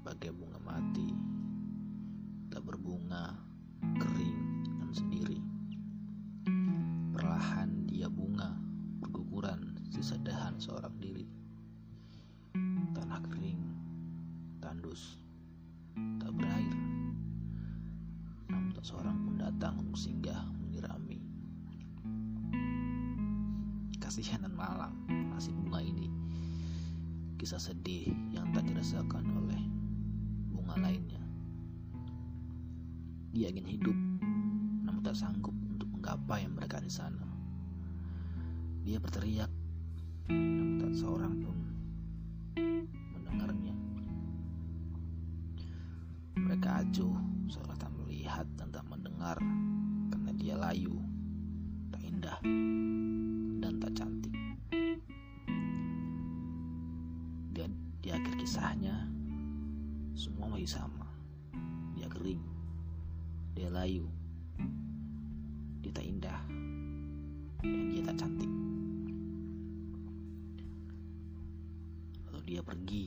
bagai bunga mati tak berbunga kering dan sendiri. Perlahan dia bunga berguguran sisa dahan seorang diri. Tanah kering tandus tak berair namun tak seorang pun datang untuk singgah menyirami kasihan dan malam, nasib bunga ini. Kisah sedih yang tak dirasakan oleh lainnya. Dia ingin hidup, namun tak sanggup untuk menggapai yang mereka di sana. Dia berteriak, namun tak seorang pun mendengarnya. Mereka acuh seolah tak melihat dan tak mendengar karena dia layu, tak indah, dan tak cantik. Dan di akhir kisahnya, semua masih sama. Dia kering, dia layu, dia tak indah, dan dia tak cantik. Lalu dia pergi